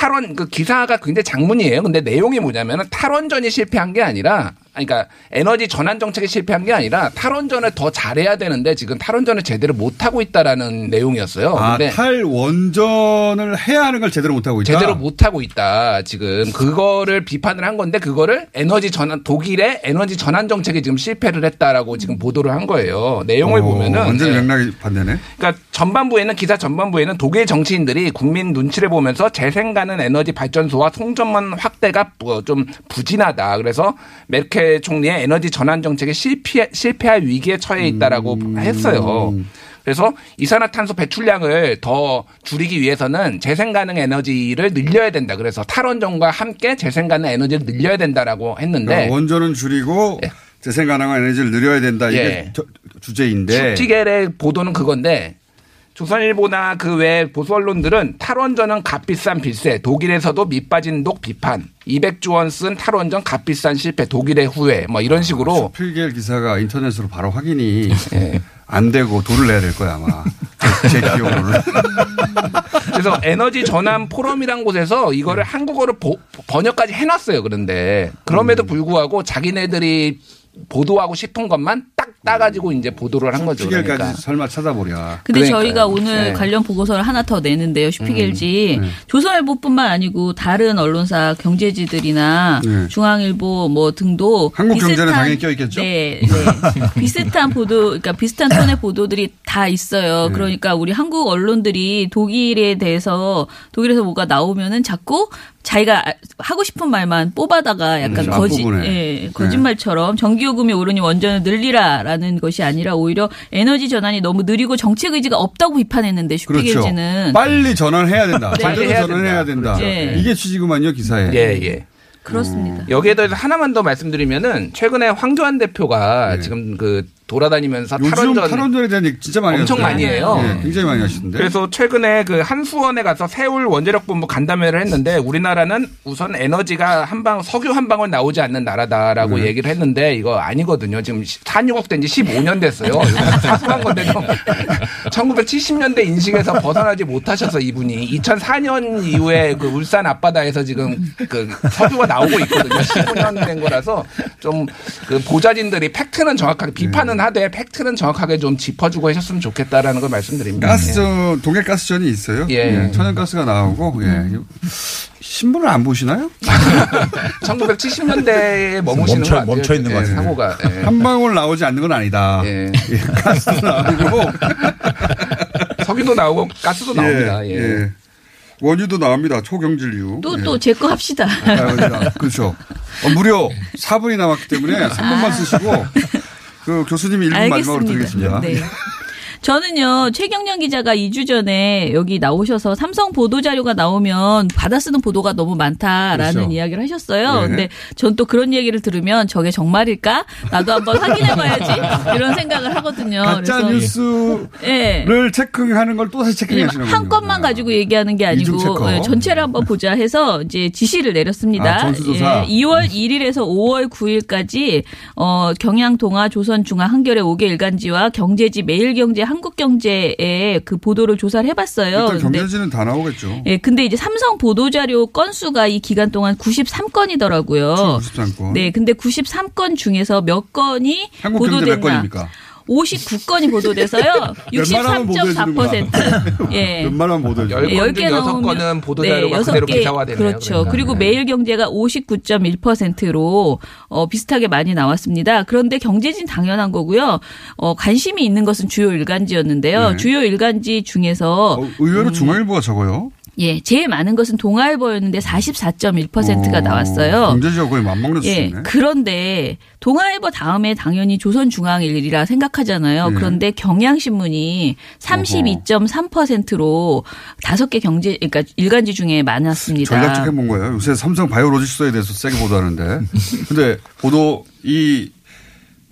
탈원 그 기사가 굉장히 장문이에요. 근데 내용이 뭐냐면은 탈원전이 실패한 게 아니라 그러니까 에너지 전환 정책이 실패한 게 아니라 탈원전을 더 잘해야 되는데 지금 탈원전을 제대로 못 하고 있다라는 내용이었어요. 아, 근데 탈원전을 해야 하는 걸 제대로 못 하고 있다? 제대로 못 하고 있다. 지금 그거를 비판을 한 건데 그거를 에너지 전환 독일의 에너지 전환 정책이 지금 실패를 했다라고 지금 보도를 한 거예요. 내용을 어, 보면은 완전 예. 맥락이 반대네. 그러니까 전반부에는 기사 전반부에는 독일 정치인들이 국민 눈치를 보면서 재생 가능 에너지 발전소와 송전망 확대가 부- 좀 부진하다. 그래서 메르켈 총리의 에너지 전환 정책이 실패 실패할 위기에 처해 있다라고 음. 했어요. 그래서 이산화탄소 배출량을 더 줄이기 위해서는 재생 가능 에너지를 늘려야 된다. 그래서 탈원전과 함께 재생 가능 에너지를 늘려야 된다라고 했는데 그러니까 원전은 줄이고 재생 가능한 에너지를 늘려야 된다. 이게 예. 저- 주제인데. 슈티겔의 보도는 그건데 조선일보나 그 외 보수 언론들은 탈원전은 값비싼 빌세, 독일에서도 밑빠진 독 비판, 200조 원 쓴 탈원전 값비싼 실패, 독일의 후회, 뭐 이런 식으로 필겔 기사가 인터넷으로 바로 확인이 안 되고 돈을 내야 될 거야 아마. 제 기억으로는. 그래서 에너지 전환 포럼이란 곳에서 이거를 한국어로 보- 번역까지 해놨어요. 그런데 그럼에도 불구하고 자기네들이 보도하고 싶은 것만 딱 따가지고 이제 보도를 한 거죠. 그러니까. 설마 찾아보랴. 근데 그러니까요. 저희가 오늘 네. 관련 보고서를 하나 더 내는데요. 슈피겔지 음, 네. 조선일보뿐만 아니고 다른 언론사 경제지들이나 네. 중앙일보 뭐 등도 한국경제는 당연히 껴있겠죠? 네, 네. 비슷한 보도, 그러니까 비슷한 톤의 보도들이 다 있어요. 네. 그러니까 우리 한국 언론들이 독일에 대해서 독일에서 뭐가 나오면은 자꾸 자기가 하고 싶은 말만 뽑아다가 약간 음, 거짓. 예, 거짓말처럼 전기요금이 오르니 원전을 늘리라라는 것이 아니라 오히려 에너지 전환이 너무 느리고 정책 의지가 없다고 비판했는데 그렇죠. 슈피겔지는 빨리 전환해야 된다. 네. 빨리 빨리 해야 전환해야 된다. 그렇죠. 예. 이게 취지구만요 기사에. 예, 예. 그렇습니다. 여기에 대해서 하나만 더 말씀드리면은 최근에 황교안 대표가 지금 그 돌아다니면서 네. 탈원전 탈원전에 대한 얘기 진짜 많이 엄청 하시더라고요. 많이 해요. 네, 굉장히 많이 하시던데. 그래서 최근에 그 한수원에 가서 세울 원자력 본부 간담회를 했는데 우리나라는 우선 에너지가 한 방 석유 한 방울 나오지 않는 나라다라고 네. 얘기를 했는데 이거 아니거든요. 지금 산유국 된 지 15년 됐어요. 사소한 건데도 1970년대 인식에서 벗어나지 못하셔서 이분이 2004년 이후에 그 울산 앞바다에서 지금 그 석유가 나오고 있거든요. 15년 된 거라서 좀 그 보좌진들이 팩트는 정확하게 비판은 네. 하되 팩트는 정확하게 좀 짚어주고 하셨으면 좋겠다라는 걸 말씀드립니다. 가스전 동해 가스전이 있어요. 예. 예, 천연가스가 나오고 예. 신문을 안 보시나요? 1970년대에 머무시는 멈춰-. 멈춰 있는 것 예, 같아요. 사고가. 예. 한 방울 나오지 않는 건 아니다. 예. 예, 가스도 나오고 석유도 나오고 가스도 나옵니다. 예. 예. 원유도 나옵니다. 초경질유. 또 예. 또 제 거 합시다. 아, 그렇죠. 어, 무려 4분이 남았기 때문에 3분만 쓰시고 그 교수님이 1분 마지막으로 드리겠습니다. 네. 저는요, 최경련 기자가 2주 전에 여기 나오셔서 삼성 보도 자료가 나오면 받아쓰는 보도가 너무 많다라는 그렇죠. 이야기를 하셨어요. 네. 근데 전 또 그런 얘기를 들으면 저게 정말일까? 나도 한번 확인해봐야지. 이런 생각을 하거든요. 가짜 그래서 뉴스를 예. 체크하는 걸 또 다시 체크하시는 한 건만 가지고 얘기하는 게 아니고. 예, 전체를 한번 보자 해서 이제 지시를 내렸습니다. 아. 예, 2월 1일에서 5월 9일까지 어, 경향 동아 조선 중앙 한겨레 5개 일간지와 경제지 매일경제 한국경제의 그 보도를 조사를 해봤어요. 일단 근데 경제지는 다 나오겠죠. 예, 근데 이제 삼성 보도자료 건수가 이 기간 동안 93건이더라고요. 93건. 네, 근데 93건 중에서 몇 건이 한국경제 몇 보도됐나? 건입니까? 59건이 보도돼서요. 웬만하면 보도해주는구나. 63.4%. 예. 웬만하면. 열건중 여섯 건은 보도 자료가 그대로 기사화되네요. 그렇죠. 그러니까. 그리고 매일경제가 59.1%로 어, 비슷하게 많이 나왔습니다. 그런데 경제진 당연한 거고요. 어, 관심이 있는 것은 주요 일간지였는데요. 네. 주요 일간지 중에서 의외로 중앙일보가 적어요. 예, 제일 많은 것은 동아일보였는데 44.1%가 어, 나왔어요. 경제지가 거의 맞먹는 예, 수준이네. 그런데 동아일보 다음에 당연히 조선중앙일이라 생각하잖아요. 네. 그런데 경향신문이 32.3%로 다섯 개 경제, 그러니까 일간지 중에 많았습니다. 전략적 해본 거예요. 요새 삼성 바이오로직스에 대해서 세게 보도하는데. 근데 보도, 이,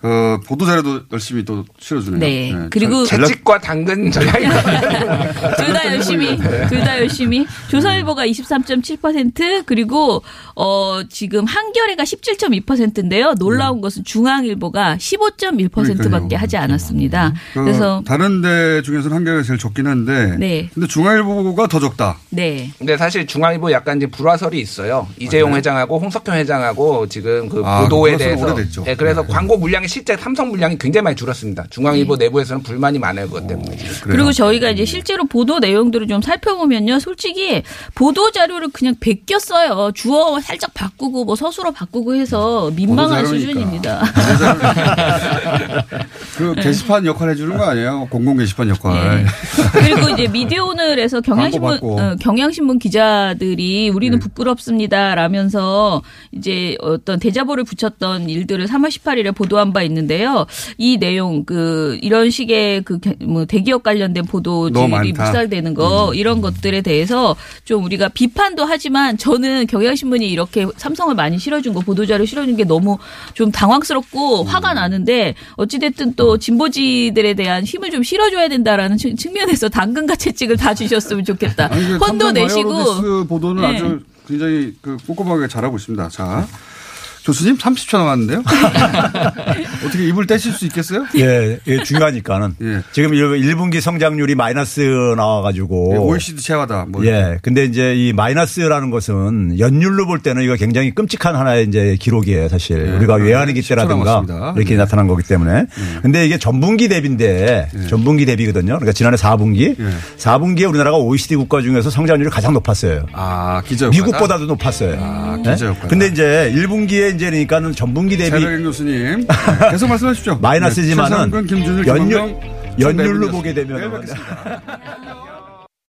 어, 보도자료도 열심히 또 실어주네요. 네. 그리고 채찍과 당근 전략이 둘 다 열심히, 둘 다 열심히. 조선일보가 23.7% 그리고 어 지금 한겨레가 17.2%인데요. 놀라운 것은 중앙일보가 15.1%밖에 그러니까요. 하지 않았습니다. 그 그래서 다른 데 중에서는 한겨레가 제일 적긴 한데. 네. 근데 중앙일보가 더 적다. 네. 근데 사실 중앙일보 약간 이제 불화설이 있어요. 이재용 회장하고 홍석현 회장하고 지금 그 아, 보도에 대해서. 오래됐죠. 네, 그래서 광고 물량이 실제 삼성 물량이 굉장히 많이 줄었습니다. 중앙일보 내부에서는 불만이 많아요, 그것 때문에. 그리고 저희가 이제 실제로 보도 내용들을 좀 살펴보면요. 솔직히 보도 자료를 그냥 베꼈어요. 주어 살짝 바꾸고 뭐 서술어 바꾸고 해서 민망한. 수준입니다. 그 네. 게시판 역할 해주는 거 아니에요? 공공 게시판 역할. 그리고 이제 미디어 오늘에서 경향신문. 어, 경향신문 기자들이 우리는 네. 부끄럽습니다라면서 이제 어떤 대자보를 붙였던 일들을 3월 18일에 보도한 바 있는데요. 이 내용 그 이런 식의 그 뭐 대기업 관련된 보도들이. 묵살되는 거 이런 것들에 대해서 좀 우리가 비판도 하지만 저는 경향신문이 이렇게 삼성을 많이 실어준 거 보도자료 실어준 게 너무 좀 당황스럽고 화가 나는데 어찌됐든 또 진보지들에 대한 힘을 좀 실어줘야 된다라는 측- 측면에서 당근과 채찍을 다 주셨으면 좋겠다. 아니, 그 혼도 삼성 내시고 보도는 네. 아주 굉장히 그 꼼꼼하게 잘하고 있습니다. 자. 교수님 30초 남았는데요. 어떻게 입을 떼실 수 있겠어요? 예, 예, 중요하니까는. 예. 지금 1분기 성장률이 마이너스 나와가지고. 예, OECD 최하다. 뭐 예. 근데 이제 이 마이너스라는 것은 연율로 볼 때는 이거 굉장히 끔찍한 하나의 이제 기록이에요, 사실. 우리가 외환위기 10초 때라든가 예. 이렇게 네. 나타난 거기 때문에. 근데 이게 전분기 대비인데 전분기 대비거든요. 그러니까 지난해 4분기. 4분기에 우리나라가 OECD 국가 중에서 성장률이 가장 높았어요. 아, 기저 미국보다도 높았어요. 아, 네? 기저 효과다. 근데 이제 1분기에 이제 그러니까는 전분기 대비 최백인 교수님 계속 말씀하십시오. 마이너스지만은 네, 김준일, 연율 연율로 총 보게 네. 되면 내일 뵙겠습니다.